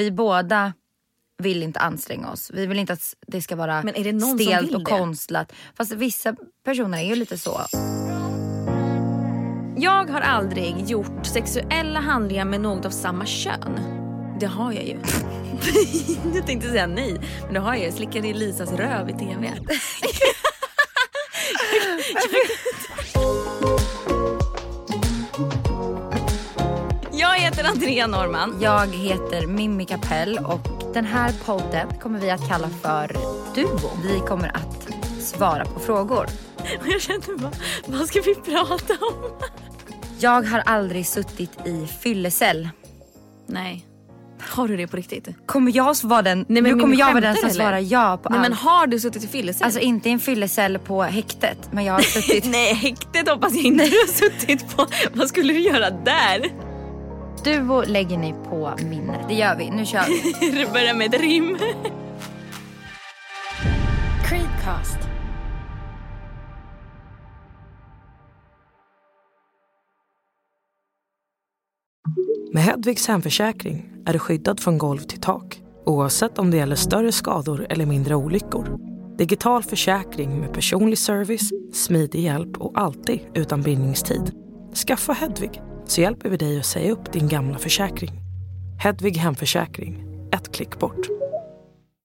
vi båda vill inte anstränga oss. Vi vill inte att det ska vara det stelt och konstlat. Fast vissa personer är ju lite så. Jag har aldrig gjort sexuella handlingar med något av samma kön. Det har jag ju. jag tänkte säga nej, men det har jag. Jag slickade i Lisas röv i tv. heter Andrea Norman. Jag heter Mimmi Kapell och den här podden kommer vi att kalla för Duo. Vi kommer att svara på frågor. Och jag kände bara, vad ska vi prata om? Jag har aldrig suttit i fyllecell. Nej. Har du det på riktigt? Kommer jag vara den, Nej, men nu kommer jag vara den som svarar ja på Nej allt. men har du suttit i fyllecell? Alltså inte i en fyllecell på häktet men jag har suttit Nej, häktet hoppas jag inte du har suttit på. Vad skulle du göra där? Duo lägger ni på minnet. Det gör vi, nu kör vi. Det börjar med ett rim. Creedcast. Med Hedvigs hemförsäkring är du skyddad från golv till tak oavsett om det gäller större skador eller mindre olyckor. Digital försäkring med personlig service, smidig hjälp och alltid utan bindningstid. Skaffa Hedvig så hjälper vi dig att säga upp din gamla försäkring. Hedvig hemförsäkring, ett klick bort.